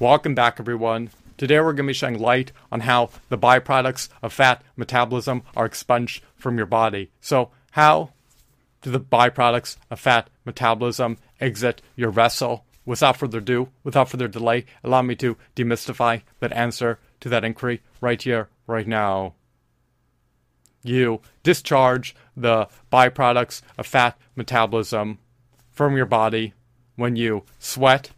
Welcome back, everyone. Today we're going to be shedding light on how the byproducts of fat metabolism are expunged from your body. So, how do the byproducts of fat metabolism exit your vessel? Without further ado, without further delay, allow me to demystify that answer to that inquiry right here, right now. You discharge the byproducts of fat metabolism from your body when you sweat,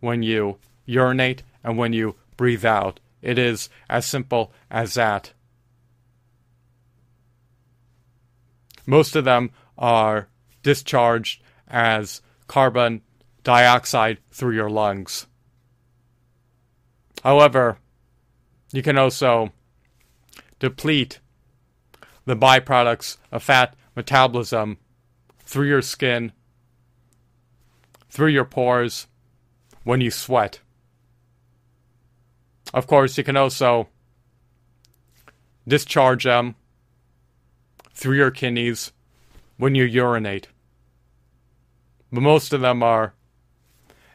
when you urinate, and when you breathe out. It is as simple as that. Most of them are discharged as carbon dioxide through your lungs. However, you can also deplete the byproducts of fat metabolism through your skin, through your pores, when you sweat. Of course, you can also discharge them through your kidneys when you urinate. But most of them are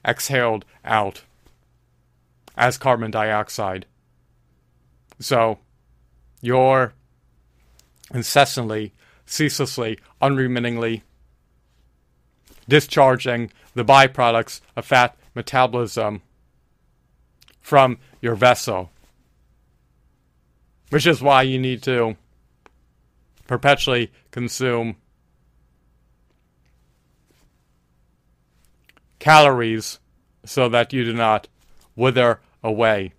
exhaled out as carbon dioxide. So, you're incessantly, ceaselessly, unremittingly discharging the byproducts of fat metabolism from your vessel. Which is why you need to perpetually consume calories so that you do not wither away.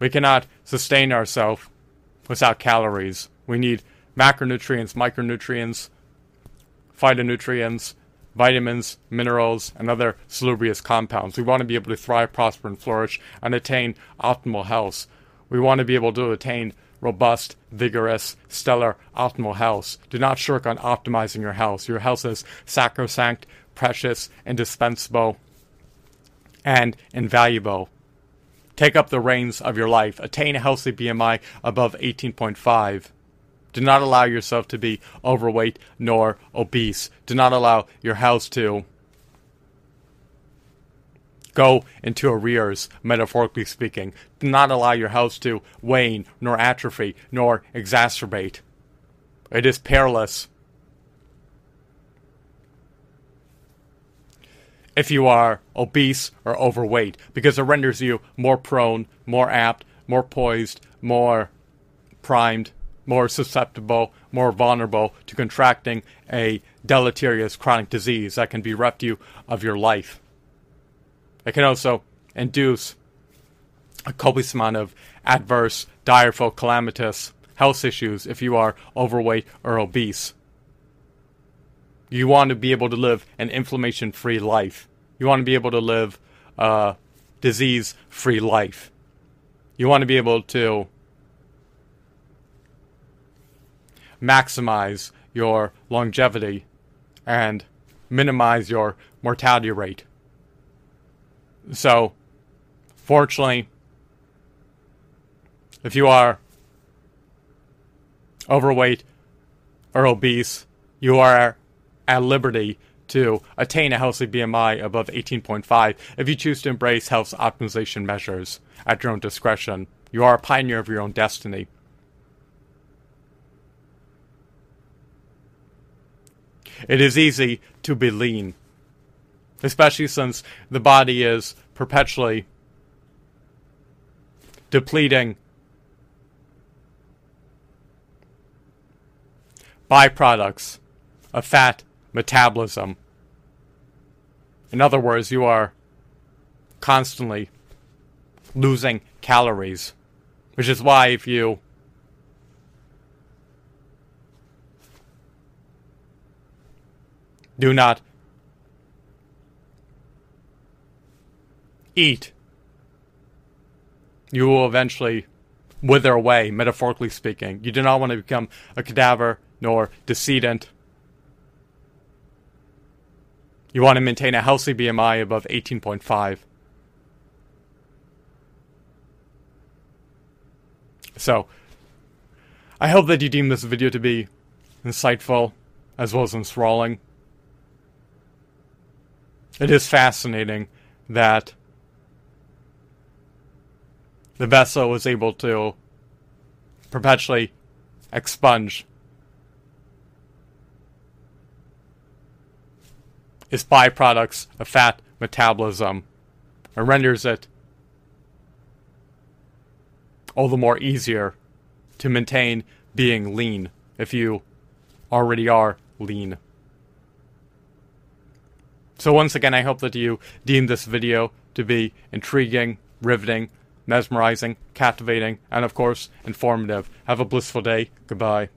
We cannot sustain ourselves without calories. We need macronutrients, micronutrients, phytonutrients, vitamins, minerals, and other salubrious compounds. We want to be able to thrive, prosper, and flourish and attain optimal health. We want to be able to attain robust, vigorous, stellar, optimal health. Do not shirk on optimizing your health. Your health is sacrosanct, precious, indispensable, and invaluable. Take up the reins of your life. Attain a healthy BMI above 18.5. Do not allow yourself to be overweight nor obese. Do not allow your house to go into arrears, metaphorically speaking. Do not allow your house to wane, nor atrophy, nor exacerbate. It is perilous. If you are obese or overweight, because it renders you more prone, more apt, more poised, more primed more susceptible, more vulnerable to contracting a deleterious chronic disease that can bereft you of your life. It can also induce a copious amount of adverse, direful, calamitous health issues if you are overweight or obese. You want to be able to live an inflammation free life. You want to be able to live a disease free life. You want to be able to maximize your longevity and minimize your mortality rate. So, fortunately, if you are overweight or obese, you are at liberty to attain a healthy BMI above 18.5 if you choose to embrace health optimization measures at your own discretion. You are a pioneer of your own destiny. It is easy to be lean, especially since the body is perpetually depleting byproducts of fat metabolism. In other words, you are constantly losing calories, which is why if you Do not eat. You will eventually wither away, metaphorically speaking. You do not want to become a cadaver nor decedent. You want to maintain a healthy BMI above 18.5. So, I hope that you deem this video to be insightful as well as enthralling. It is fascinating that the vessel is able to perpetually expunge its byproducts of fat metabolism and renders it all the more easier to maintain being lean if you already are lean. So once again, I hope that you deem this video to be intriguing, riveting, mesmerizing, captivating, and of course, informative. Have a blissful day. Goodbye.